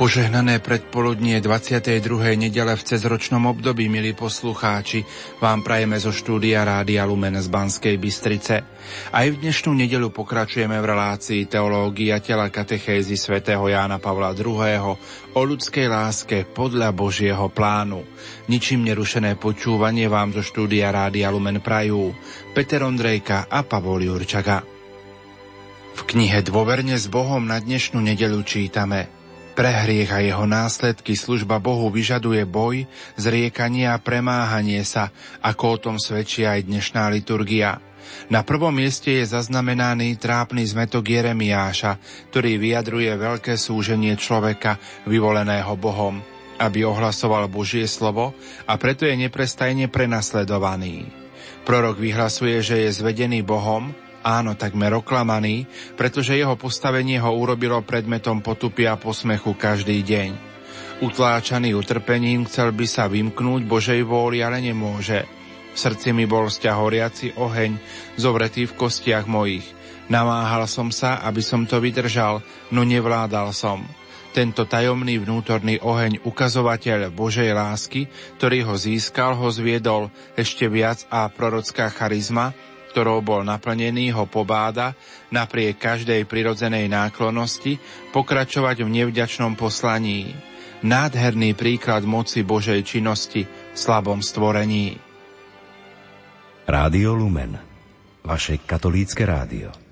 Požehnané predpoludnie 22. nedele v cezročnom období, milí poslucháči, vám prajeme zo štúdia Rádia Lumen z Banskej Bystrice. Aj v dnešnú nedelu pokračujeme v relácii Teológia tela katechézy svätého Jána Pavla II. o ľudskej láske podľa Božieho plánu. Ničím nerušené počúvanie vám zo štúdia Rádia Lumen prajú Peter Ondrejka a Pavol Jurčaga. V knihe Dôverne s Bohom na dnešnú nedelu čítame – pre hriech a jeho následky služba Bohu vyžaduje boj, zriekanie a premáhanie sa, ako o tom svedčí aj dnešná liturgia. Na prvom mieste je zaznamenaný trápny zmetok Jeremiáša, ktorý vyjadruje veľké súženie človeka vyvoleného Bohom, aby ohlasoval Božie slovo a preto je neprestajne prenasledovaný. Prorok vyhlasuje, že je zvedený Bohom, áno, takmer oklamaný, pretože jeho postavenie ho urobilo predmetom potupy a posmechu každý deň. Utláčaný utrpením chcel by sa vymknúť Božej vôli, ale nemôže. V srdci mi bol vzťah horiaci oheň, zovretý v kostiach mojich. Namáhal som sa, aby som to vydržal, no nevládal som. Tento tajomný vnútorný oheň, ukazovateľ Božej lásky, ktorý ho získal, ho zviedol ešte viac a prorocká charizma, ktorou bol naplnený, ho pobáda, napriek každej prirodzenej náklonosti, pokračovať v nevďačnom poslaní. Nádherný príklad moci Božej činnosti v slabom stvorení. Rádio Lumen, vaše katolícke rádio.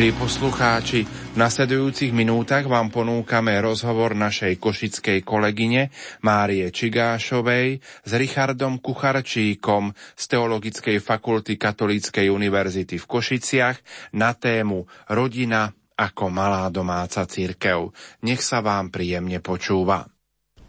Milí poslucháči, v nasledujúcich minútach vám ponúkame rozhovor našej košickej kolegyne Márie Čigášovej s Richardom Kucharčíkom z Teologickej fakulty Katolíckej univerzity v Košiciach na tému Rodina ako malá domáca církev. Nech sa vám príjemne počúva.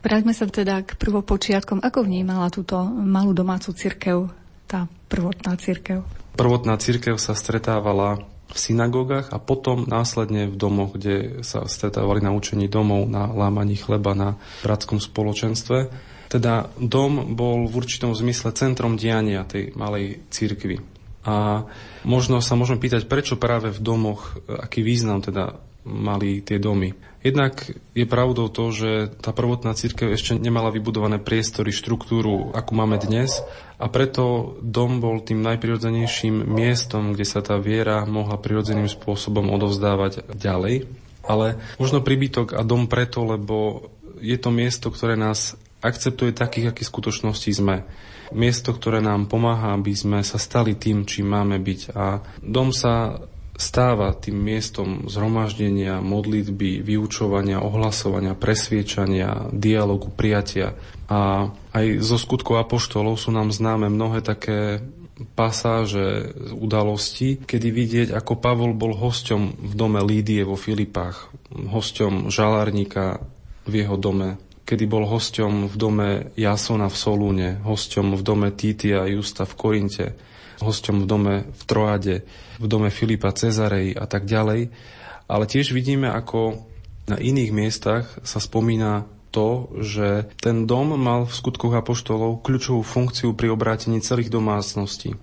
Vráťme sa teda k prvopočiatkom. Ako vnímala túto malú domácu církev, tá prvotná církev? Prvotná církev sa stretávala v synagógach a potom následne v domoch, kde sa stretávali na učení domov, na lámaní chleba, na bratskom spoločenstve. Teda dom bol v určitom zmysle centrom diania tej malej církvy. A možno sa môžeme pýtať, prečo práve v domoch, aký význam teda mali tie domy. Jednak je pravdou to, že tá prvotná církev ešte nemala vybudované priestory, štruktúru, akú máme dnes a preto dom bol tým najprirodzenejším miestom, kde sa tá viera mohla prirodzeným spôsobom odovzdávať ďalej. Ale možno príbytok a dom preto, lebo je to miesto, ktoré nás akceptuje takých, akí skutočnosti sme. Miesto, ktoré nám pomáha, aby sme sa stali tým, čím máme byť. A dom sa stáva tým miestom zhromaždenia, modlitby, vyučovania, ohlasovania, presviečania, dialogu, prijatia. A aj zo skutkov apoštolov sú nám známe mnohé také pasáže, udalosti, kedy vidieť, ako Pavol bol hosťom v dome Lídie vo Filipách, hosťom žalárnika v jeho dome, kedy bol hosťom v dome Jasona v Solúne, hosťom v dome Títia a Justa v Korinte, hosťom v dome v Troade, v dome Filipa Cezarej a tak ďalej. Ale tiež vidíme, ako na iných miestach sa spomína to, že ten dom mal v skutkoch apoštolov kľúčovú funkciu pri obrátení celých domácností.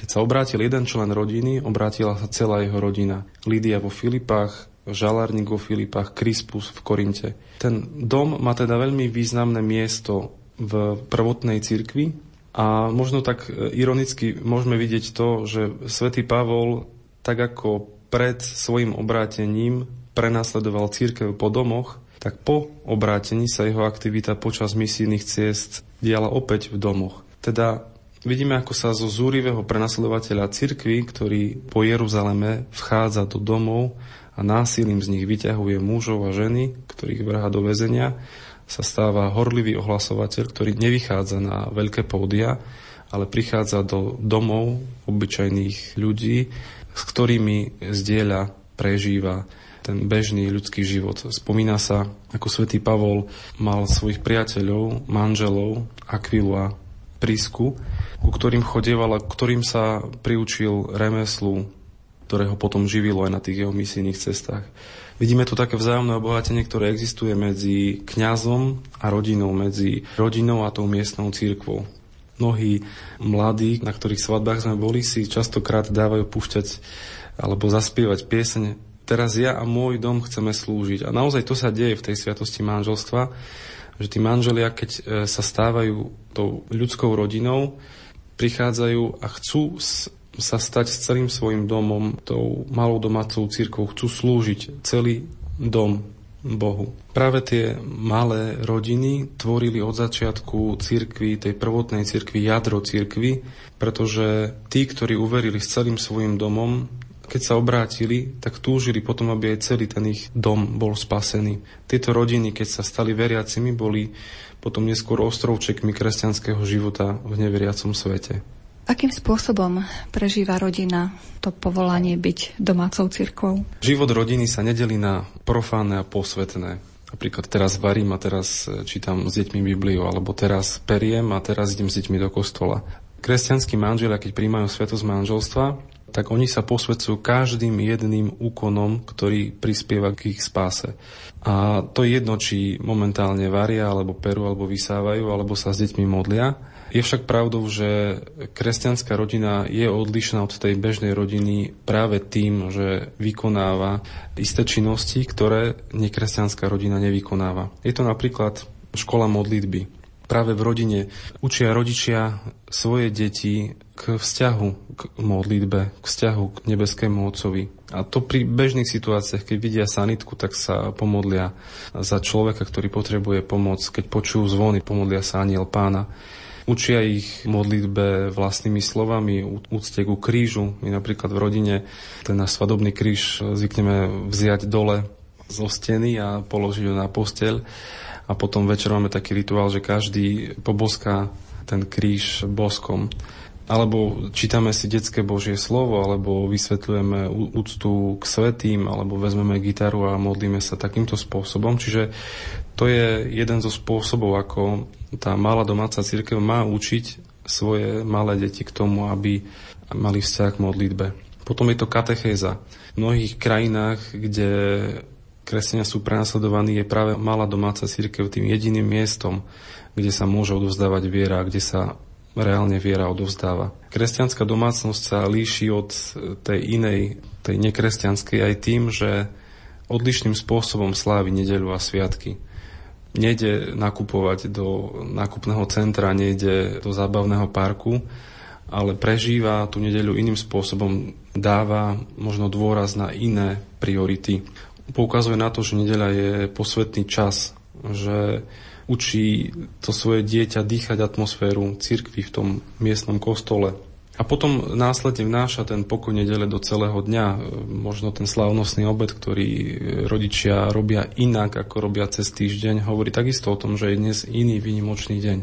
Keď sa obrátil jeden člen rodiny, obrátila sa celá jeho rodina. Lídia vo Filipách, Žalárnik vo Filipách, Krispus v Korinte. Ten dom má teda veľmi významné miesto v prvotnej cirkvi a možno tak e, ironicky môžeme vidieť to, že svätý Pavol tak ako pred svojim obrátením prenasledoval církev po domoch, tak po obrátení sa jeho aktivita počas misijných ciest diala opäť v domoch. Teda vidíme, ako sa zo zúrivého prenasledovateľa cirkvy, ktorý po Jeruzaleme vchádza do domov a násilím z nich vyťahuje mužov a ženy, ktorých vrha do väzenia, sa stáva horlivý ohlasovateľ, ktorý nevychádza na veľké pódia, ale prichádza do domov obyčajných ľudí, s ktorými zdieľa, prežíva ten bežný ľudský život. Spomína sa, ako svätý Pavol mal svojich priateľov, manželov, Akvilu a Prísku, ku ktorým chodieval a ktorým sa priučil remeslu, ktorého potom živilo aj na tých jeho misijných cestách. Vidíme tu také vzájomné obohatenie, ktoré existuje medzi kňazom a rodinou, medzi rodinou a tou miestnou církvou. Mnohí mladí, na ktorých svadbách sme boli, si častokrát dávajú púšťať alebo zaspievať piesne Teraz ja a môj dom chceme slúžiť. A naozaj to sa deje v tej sviatosti manželstva, že tí manželia, keď e, sa stávajú tou ľudskou rodinou, prichádzajú a chcú sa stať s celým svojim domom, tou malou domácou církou, chcú slúžiť celý dom Bohu. Práve tie malé rodiny tvorili od začiatku cirkvi, tej prvotnej cirkvi, jadro cirkvi, pretože tí, ktorí uverili s celým svojim domom, keď sa obrátili, tak túžili potom, aby aj celý ten ich dom bol spasený. Tieto rodiny, keď sa stali veriacimi, boli potom neskôr ostrovčekmi kresťanského života v neveriacom svete. Akým spôsobom prežíva rodina to povolanie byť domácou cirkvou? Život rodiny sa nedeli na profánne a posvetné. Napríklad teraz varím a teraz e, čítam s deťmi Bibliu, alebo teraz periem a teraz idem s deťmi do kostola. Kresťanskí manželia, keď príjmajú svetosť manželstva, tak oni sa posvedcujú každým jedným úkonom, ktorý prispieva k ich spáse. A to je jedno, či momentálne varia, alebo perú, alebo vysávajú, alebo sa s deťmi modlia. Je však pravdou, že kresťanská rodina je odlišná od tej bežnej rodiny práve tým, že vykonáva isté činnosti, ktoré nekresťanská rodina nevykonáva. Je to napríklad škola modlitby. Práve v rodine učia rodičia svoje deti k vzťahu k modlitbe, k vzťahu k nebeskému Otcovi. A to pri bežných situáciách, keď vidia sanitku, tak sa pomodlia za človeka, ktorý potrebuje pomoc. Keď počujú zvony, pomodlia sa aniel pána. Učia ich modlitbe vlastnými slovami, úcte ku krížu. My napríklad v rodine ten náš svadobný kríž zvykneme vziať dole zo steny a položiť ho na posteľ. A potom večer máme taký rituál, že každý poboská ten kríž boskom. Alebo čítame si detské Božie slovo, alebo vysvetľujeme úctu k svetým, alebo vezmeme gitaru a modlíme sa takýmto spôsobom. Čiže to je jeden zo spôsobov, ako tá malá domáca církev má učiť svoje malé deti k tomu, aby mali vzťah k modlitbe. Potom je to katechéza. V mnohých krajinách, kde kresťania sú prenasledovaní, je práve malá domáca církev tým jediným miestom, kde sa môže odovzdávať viera, kde sa reálne viera odovzdáva. Kresťanská domácnosť sa líši od tej inej, tej nekresťanskej aj tým, že odlišným spôsobom slávi nedeľu a sviatky nejde nakupovať do nákupného centra, nejde do zábavného parku, ale prežíva tú nedeľu iným spôsobom, dáva možno dôraz na iné priority. Poukazuje na to, že nedeľa je posvetný čas, že učí to svoje dieťa dýchať atmosféru cirkvi v tom miestnom kostole, a potom následne vnáša ten pokoj nedele do celého dňa. Možno ten slávnostný obed, ktorý rodičia robia inak, ako robia cez týždeň, hovorí takisto o tom, že je dnes iný výnimočný deň.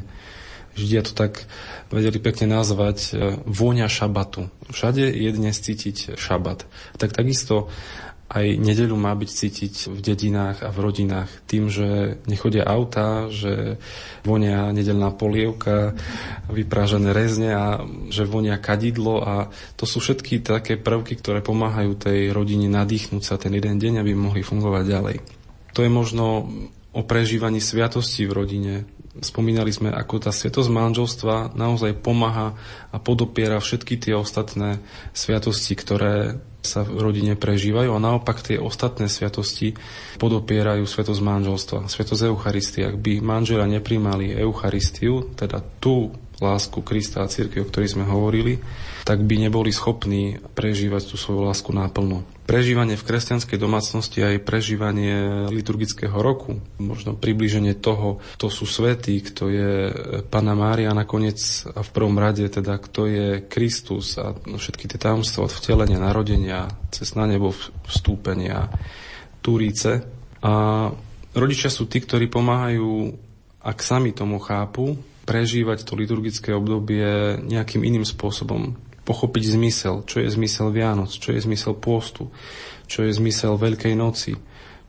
Židia to tak vedeli pekne nazvať e, vôňa šabatu. Všade je dnes cítiť šabat. Tak takisto aj nedeľu má byť cítiť v dedinách a v rodinách tým, že nechodia auta, že vonia nedelná polievka, vyprážané rezne a že vonia kadidlo a to sú všetky také prvky, ktoré pomáhajú tej rodine nadýchnúť sa ten jeden deň, aby mohli fungovať ďalej. To je možno o prežívaní sviatosti v rodine. Spomínali sme, ako tá sviatosť manželstva naozaj pomáha a podopiera všetky tie ostatné sviatosti, ktoré sa v rodine prežívajú a naopak tie ostatné sviatosti podopierajú sviatosť manželstva, sviatosť Eucharistie. Ak by manžela neprimali Eucharistiu, teda tú lásku Krista a církev, o ktorej sme hovorili, tak by neboli schopní prežívať tú svoju lásku náplno. Prežívanie v kresťanskej domácnosti aj prežívanie liturgického roku, možno približenie toho, kto sú svetí, kto je Pana Mária nakoniec a v prvom rade teda kto je Kristus a všetky tie tajomstvá od vtelenia, narodenia, cez na nebo vstúpenia, Turíce. A rodičia sú tí, ktorí pomáhajú, ak sami tomu chápu, prežívať to liturgické obdobie nejakým iným spôsobom. Pochopiť zmysel, čo je zmysel Vianoc, čo je zmysel pôstu, čo je zmysel Veľkej noci,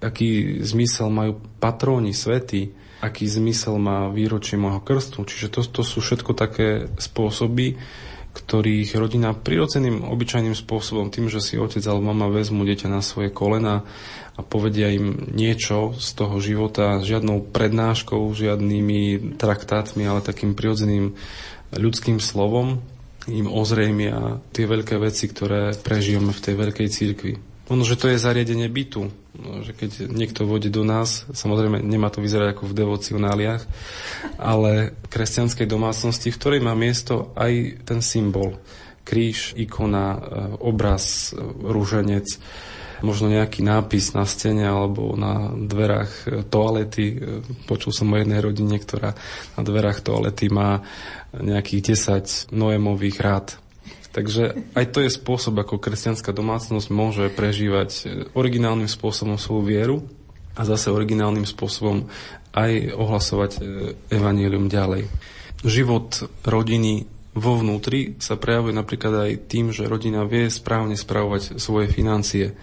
aký zmysel majú patróni, svety, aký zmysel má výročie môjho krstu. Čiže to, to sú všetko také spôsoby, ktorých rodina prirodzeným, obyčajným spôsobom, tým, že si otec alebo mama vezmu dieťa na svoje kolena a povedia im niečo z toho života, žiadnou prednáškou, žiadnymi traktátmi, ale takým prirodzeným ľudským slovom im ozrejmia tie veľké veci, ktoré prežijeme v tej veľkej církvi. Ono, že to je zariadenie bytu, no, že keď niekto vode do nás, samozrejme nemá to vyzerať ako v devocionáliách, ale kresťanskej domácnosti, v ktorej má miesto aj ten symbol. Kríž, ikona, e, obraz, e, rúženec, možno nejaký nápis na stene alebo na dverách e, toalety. E, počul som o jednej rodine, ktorá na dverách toalety má nejakých 10 noemových rád. Takže aj to je spôsob, ako kresťanská domácnosť môže prežívať e, originálnym spôsobom svoju vieru a zase originálnym spôsobom aj ohlasovať evanílium ďalej. Život rodiny vo vnútri sa prejavuje napríklad aj tým, že rodina vie správne spravovať svoje financie.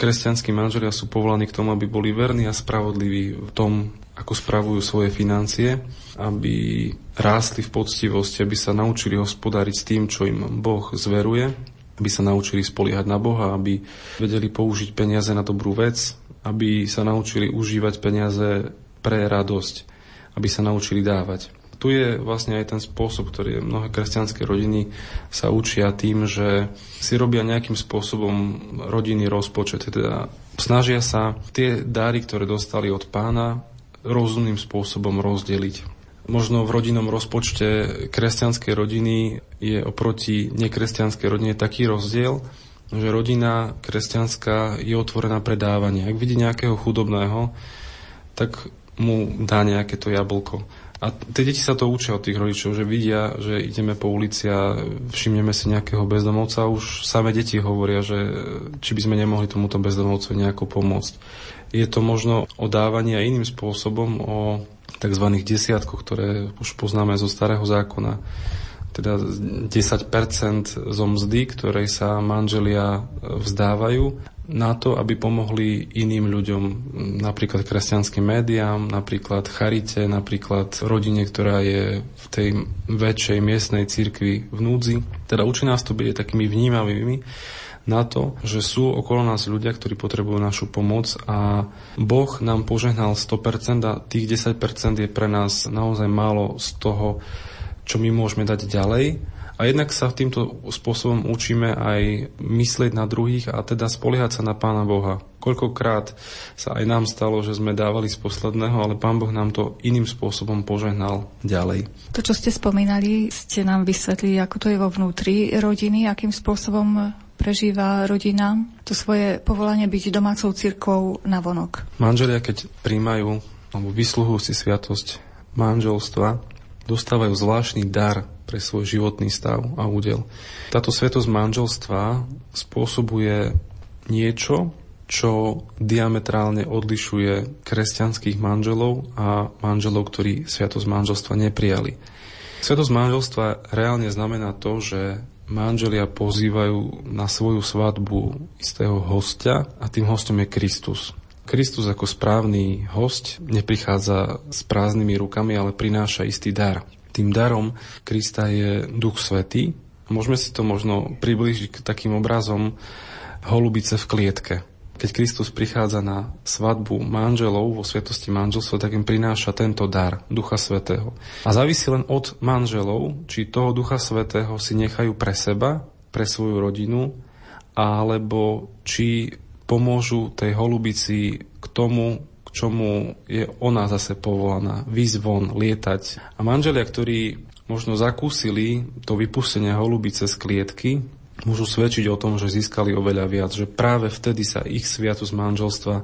Kresťanskí manželia sú povolaní k tomu, aby boli verní a spravodliví v tom, ako spravujú svoje financie, aby rástli v poctivosti, aby sa naučili hospodáriť s tým, čo im Boh zveruje, aby sa naučili spoliehať na Boha, aby vedeli použiť peniaze na dobrú vec, aby sa naučili užívať peniaze pre radosť, aby sa naučili dávať tu je vlastne aj ten spôsob, ktorý mnohé kresťanské rodiny sa učia tým, že si robia nejakým spôsobom rodinný rozpočet. Teda snažia sa tie dáry, ktoré dostali od pána, rozumným spôsobom rozdeliť. Možno v rodinnom rozpočte kresťanskej rodiny je oproti nekresťanskej rodine taký rozdiel, že rodina kresťanská je otvorená pre dávanie. Ak vidí nejakého chudobného, tak mu dá nejaké to jablko A tie deti sa to učia od tých rodičov, že vidia, že ideme po ulici a všimneme si nejakého bezdomovca už same deti hovoria, že či by sme nemohli tomuto bezdomovcovi nejako pomôcť. Je to možno o dávaní aj iným spôsobom, o tzv. desiatkoch, ktoré už poznáme zo starého zákona teda 10% zo mzdy, ktorej sa manželia vzdávajú na to, aby pomohli iným ľuďom, napríklad kresťanským médiám, napríklad charite, napríklad rodine, ktorá je v tej väčšej miestnej cirkvi v núdzi. Teda učí nás to byť takými vnímavými na to, že sú okolo nás ľudia, ktorí potrebujú našu pomoc a Boh nám požehnal 100% a tých 10% je pre nás naozaj málo z toho, čo my môžeme dať ďalej. A jednak sa týmto spôsobom učíme aj myslieť na druhých a teda spoliehať sa na Pána Boha. Koľkokrát sa aj nám stalo, že sme dávali z posledného, ale Pán Boh nám to iným spôsobom požehnal ďalej. To, čo ste spomínali, ste nám vysvetlili, ako to je vo vnútri rodiny, akým spôsobom prežíva rodina to svoje povolanie byť domácou cirkvou na vonok. Manželia, keď príjmajú alebo vysluhujú si sviatosť manželstva, dostávajú zvláštny dar pre svoj životný stav a údel. Táto svetosť manželstva spôsobuje niečo, čo diametrálne odlišuje kresťanských manželov a manželov, ktorí sviatosť manželstva neprijali. Svetosť manželstva reálne znamená to, že manželia pozývajú na svoju svadbu istého hostia a tým hostom je Kristus. Kristus ako správny host neprichádza s prázdnymi rukami, ale prináša istý dar. Tým darom Krista je Duch Svetý. Môžeme si to možno priblížiť k takým obrazom holubice v klietke. Keď Kristus prichádza na svadbu manželov vo svetosti manželstva, tak im prináša tento dar Ducha Svetého. A závisí len od manželov, či toho Ducha Svetého si nechajú pre seba, pre svoju rodinu, alebo či pomôžu tej holubici k tomu, k čomu je ona zase povolaná, výsť von, lietať. A manželia, ktorí možno zakúsili to vypustenie holubice z klietky, môžu svedčiť o tom, že získali oveľa viac, že práve vtedy sa ich sviatus manželstva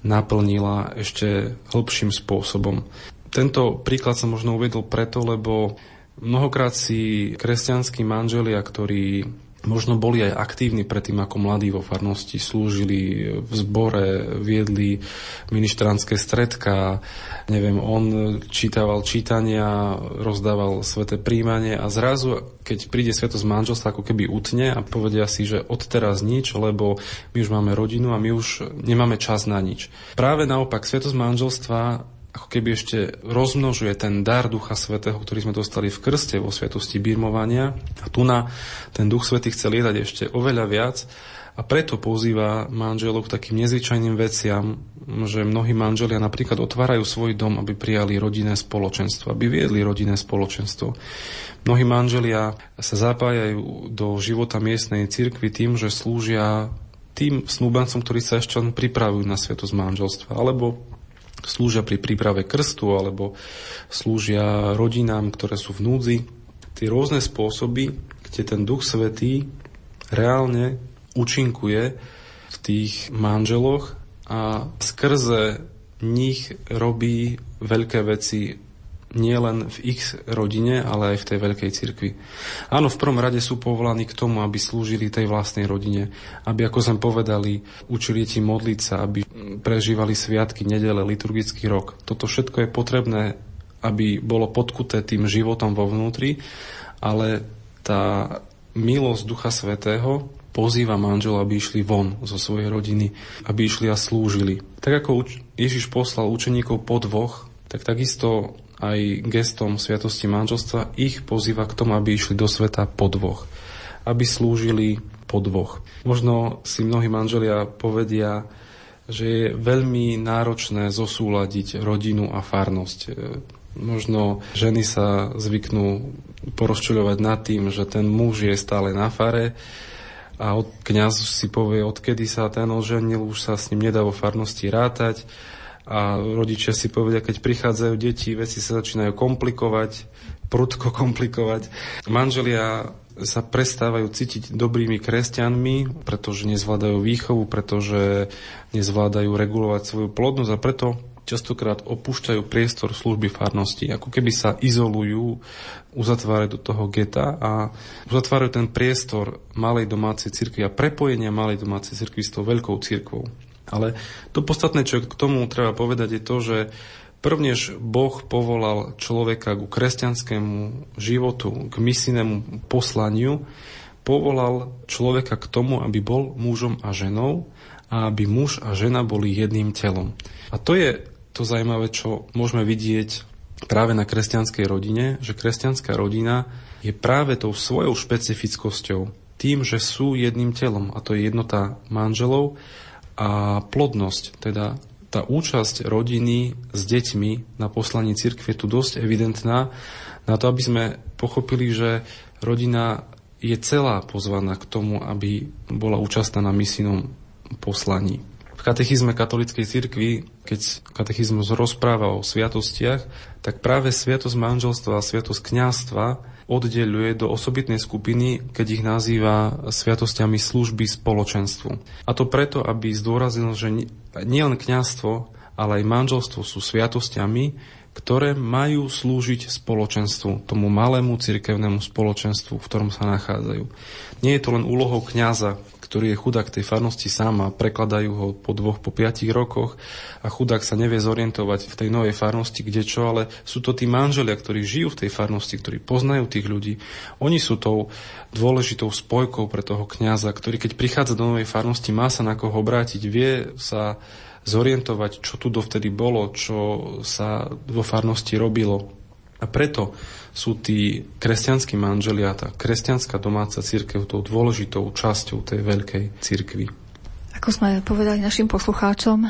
naplnila ešte hĺbším spôsobom. Tento príklad som možno uvedol preto, lebo mnohokrát si kresťanskí manželia, ktorí možno boli aj aktívni predtým ako mladí vo farnosti, slúžili v zbore, viedli ministránske stredka, neviem, on čítaval čítania, rozdával sveté príjmanie a zrazu, keď príde svetosť manželstva, ako keby utne a povedia si, že odteraz nič, lebo my už máme rodinu a my už nemáme čas na nič. Práve naopak, svetosť manželstva ako keby ešte rozmnožuje ten dar Ducha Svetého, ktorý sme dostali v krste vo Svetosti birmovania. A tu na ten Duch Svetý chce lietať ešte oveľa viac a preto pozýva manželov k takým nezvyčajným veciam, že mnohí manželia napríklad otvárajú svoj dom, aby prijali rodinné spoločenstvo, aby viedli rodinné spoločenstvo. Mnohí manželia sa zapájajú do života miestnej cirkvi tým, že slúžia tým snúbancom, ktorí sa ešte len pripravujú na svetosť manželstva, alebo slúžia pri príprave krstu alebo slúžia rodinám, ktoré sú v núdzi. Tie rôzne spôsoby, kde ten Duch Svetý reálne účinkuje v tých manželoch a skrze nich robí veľké veci nie len v ich rodine, ale aj v tej veľkej cirkvi. Áno, v prvom rade sú povolaní k tomu, aby slúžili tej vlastnej rodine, aby, ako sme povedali, učili ti modliť sa, aby prežívali sviatky, nedele, liturgický rok. Toto všetko je potrebné, aby bolo podkuté tým životom vo vnútri, ale tá milosť Ducha Svetého pozýva manžela, aby išli von zo svojej rodiny, aby išli a slúžili. Tak ako Ježiš poslal učeníkov po dvoch, tak takisto aj gestom Sviatosti manželstva ich pozýva k tomu, aby išli do sveta po dvoch. Aby slúžili po dvoch. Možno si mnohí manželia povedia, že je veľmi náročné zosúľadiť rodinu a farnosť. Možno ženy sa zvyknú porozčuľovať nad tým, že ten muž je stále na fare a od, si povie, odkedy sa ten oženil, už sa s ním nedá vo farnosti rátať a rodičia si povedia, keď prichádzajú deti, veci sa začínajú komplikovať, prudko komplikovať. Manželia sa prestávajú cítiť dobrými kresťanmi, pretože nezvládajú výchovu, pretože nezvládajú regulovať svoju plodnosť a preto častokrát opúšťajú priestor služby farnosti, ako keby sa izolujú, uzatvárajú do toho geta a uzatvárajú ten priestor malej domácej cirkvi a prepojenia malej domácej cirkvi s tou veľkou cirkvou. Ale to podstatné, čo k tomu treba povedať, je to, že Prvnež Boh povolal človeka ku kresťanskému životu, k misijnému poslaniu, povolal človeka k tomu, aby bol mužom a ženou a aby muž a žena boli jedným telom. A to je to zaujímavé, čo môžeme vidieť práve na kresťanskej rodine, že kresťanská rodina je práve tou svojou špecifickosťou, tým, že sú jedným telom, a to je jednota manželov a plodnosť, teda tá účasť rodiny s deťmi na poslaní cirkvi je tu dosť evidentná na to, aby sme pochopili, že rodina je celá pozvaná k tomu, aby bola účastná na misijnom poslaní. V katechizme katolíckej cirkvi, keď katechizmus rozpráva o sviatostiach, tak práve sviatosť manželstva a sviatosť kňazstva oddeľuje do osobitnej skupiny, keď ich nazýva sviatosťami služby spoločenstvu. A to preto, aby zdôraznil, že nielen kňazstvo, ale aj manželstvo sú sviatosťami, ktoré majú slúžiť spoločenstvu, tomu malému cirkevnému spoločenstvu, v ktorom sa nachádzajú. Nie je to len úlohou kňaza, ktorý je chudák tej farnosti sám a prekladajú ho po dvoch, po piatich rokoch a chudák sa nevie zorientovať v tej novej farnosti, kde čo, ale sú to tí manželia, ktorí žijú v tej farnosti, ktorí poznajú tých ľudí. Oni sú tou dôležitou spojkou pre toho kňaza, ktorý keď prichádza do novej farnosti, má sa na koho obrátiť, vie sa zorientovať, čo tu dovtedy bolo, čo sa vo farnosti robilo. A preto sú tí kresťanskí manželia, tá kresťanská domáca církev tou dôležitou časťou tej veľkej církvy. Ako sme povedali našim poslucháčom,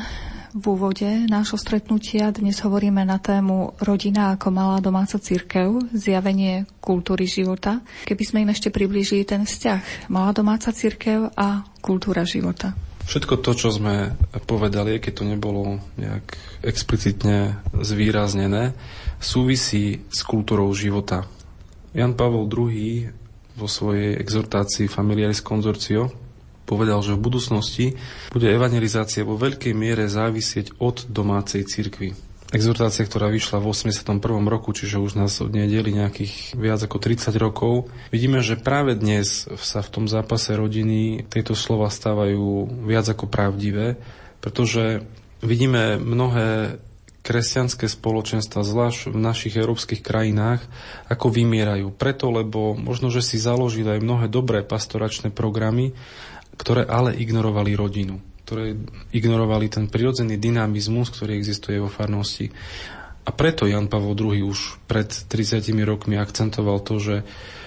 v úvode nášho stretnutia dnes hovoríme na tému rodina ako malá domáca církev, zjavenie kultúry života. Keby sme im ešte priblížili ten vzťah malá domáca církev a kultúra života. Všetko to, čo sme povedali, keď to nebolo nejak explicitne zvýraznené, súvisí s kultúrou života. Jan Pavel II vo svojej exhortácii Familiaris Consortio povedal, že v budúcnosti bude evangelizácia vo veľkej miere závisieť od domácej cirkvi. Exhortácia, ktorá vyšla v 81. roku, čiže už nás od nej nejakých viac ako 30 rokov. Vidíme, že práve dnes sa v tom zápase rodiny tieto slova stávajú viac ako pravdivé, pretože vidíme mnohé kresťanské spoločenstva, zvlášť v našich európskych krajinách, ako vymierajú. Preto, lebo možno, že si založili aj mnohé dobré pastoračné programy, ktoré ale ignorovali rodinu ktoré ignorovali ten prirodzený dynamizmus, ktorý existuje vo farnosti. A preto Jan Pavel II už pred 30 rokmi akcentoval to, že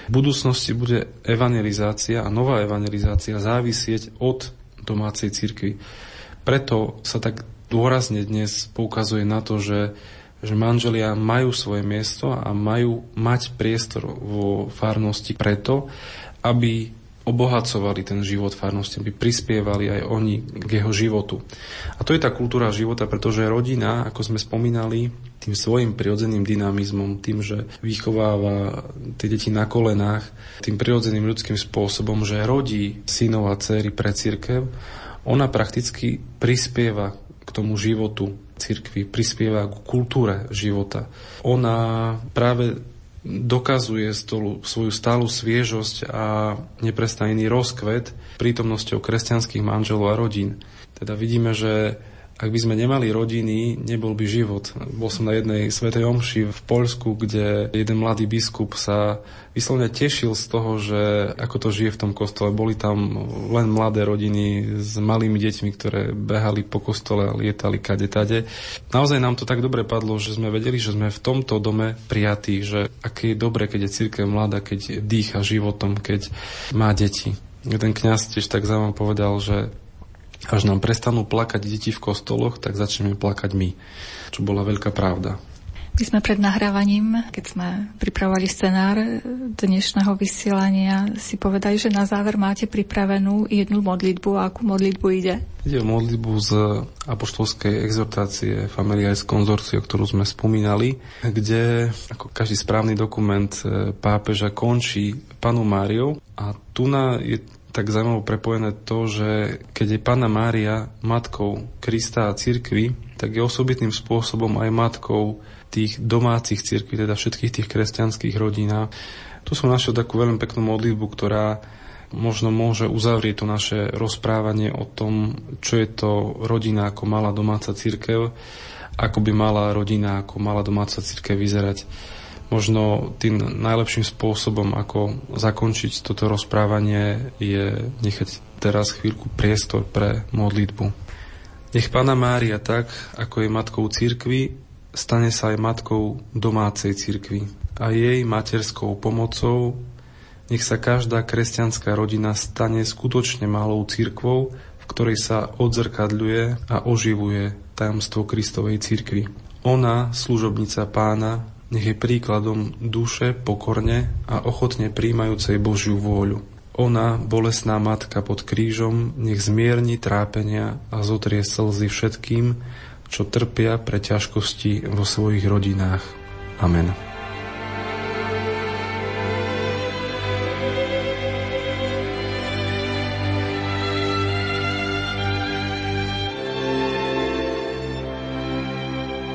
v budúcnosti bude evangelizácia a nová evangelizácia závisieť od domácej cirkvi. Preto sa tak dôrazne dnes poukazuje na to, že, že manželia majú svoje miesto a majú mať priestor vo farnosti preto, aby obohacovali ten život farnosti, aby prispievali aj oni k jeho životu. A to je tá kultúra života, pretože rodina, ako sme spomínali, tým svojim prirodzeným dynamizmom, tým, že vychováva tie deti na kolenách, tým prirodzeným ľudským spôsobom, že rodí synov a dcery pre církev, ona prakticky prispieva k tomu životu cirkvi, prispieva k kultúre života. Ona práve dokazuje stolu, svoju stálu sviežosť a neprestajný rozkvet prítomnosťou kresťanských manželov a rodín. Teda vidíme, že ak by sme nemali rodiny, nebol by život. Bol som na jednej svetej omši v Poľsku, kde jeden mladý biskup sa vyslovne tešil z toho, že ako to žije v tom kostole. Boli tam len mladé rodiny s malými deťmi, ktoré behali po kostole a lietali kade tade. Naozaj nám to tak dobre padlo, že sme vedeli, že sme v tomto dome prijatí, že aké je dobre, keď je církev mladá, keď dýcha životom, keď má deti. Ten kňaz tiež tak za povedal, že až nám prestanú plakať deti v kostoloch, tak začneme plakať my, čo bola veľká pravda. My sme pred nahrávaním, keď sme pripravovali scenár dnešného vysielania, si povedali, že na záver máte pripravenú jednu modlitbu. A akú modlitbu ide? Ide o modlitbu z apoštolskej exhortácie Familiaris Consortio, ktorú sme spomínali, kde ako každý správny dokument e, pápeža končí panu Máriou a tu na je tak zaujímavé prepojené to, že keď je Pána Mária matkou Krista a cirkvi, tak je osobitným spôsobom aj matkou tých domácich cirkví, teda všetkých tých kresťanských rodín. Tu som našiel takú veľmi peknú modlitbu, ktorá možno môže uzavrieť to naše rozprávanie o tom, čo je to rodina ako malá domáca církev, ako by mala rodina ako malá domáca církev vyzerať. Možno tým najlepším spôsobom, ako zakončiť toto rozprávanie, je nechať teraz chvíľku priestor pre modlitbu. Nech Pana Mária tak, ako je matkou církvy, stane sa aj matkou domácej církvy a jej materskou pomocou nech sa každá kresťanská rodina stane skutočne malou církvou, v ktorej sa odzrkadľuje a oživuje tajomstvo Kristovej církvy. Ona, služobnica pána, nech je príkladom duše pokorne a ochotne príjmajúcej Božiu vôľu. Ona, bolesná matka pod krížom, nech zmierni trápenia a zotrie slzy všetkým, čo trpia pre ťažkosti vo svojich rodinách. Amen.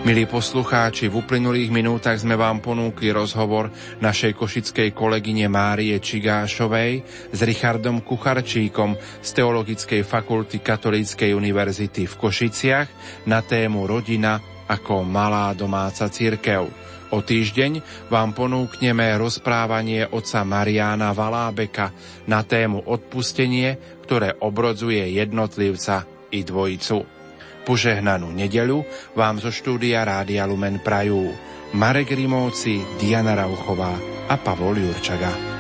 Milí poslucháči, v uplynulých minútach sme vám ponúkli rozhovor našej košickej kolegyne Márie Čigášovej s Richardom Kucharčíkom z Teologickej fakulty Katolíckej univerzity v Košiciach na tému Rodina ako malá domáca církev. O týždeň vám ponúkneme rozprávanie oca Mariána Valábeka na tému odpustenie, ktoré obrodzuje jednotlivca i dvojicu. Požehnanú nedeľu vám zo štúdia Rádia Lumen prajú Marek Rimovci, Diana Rauchová a Pavol Jurčaga.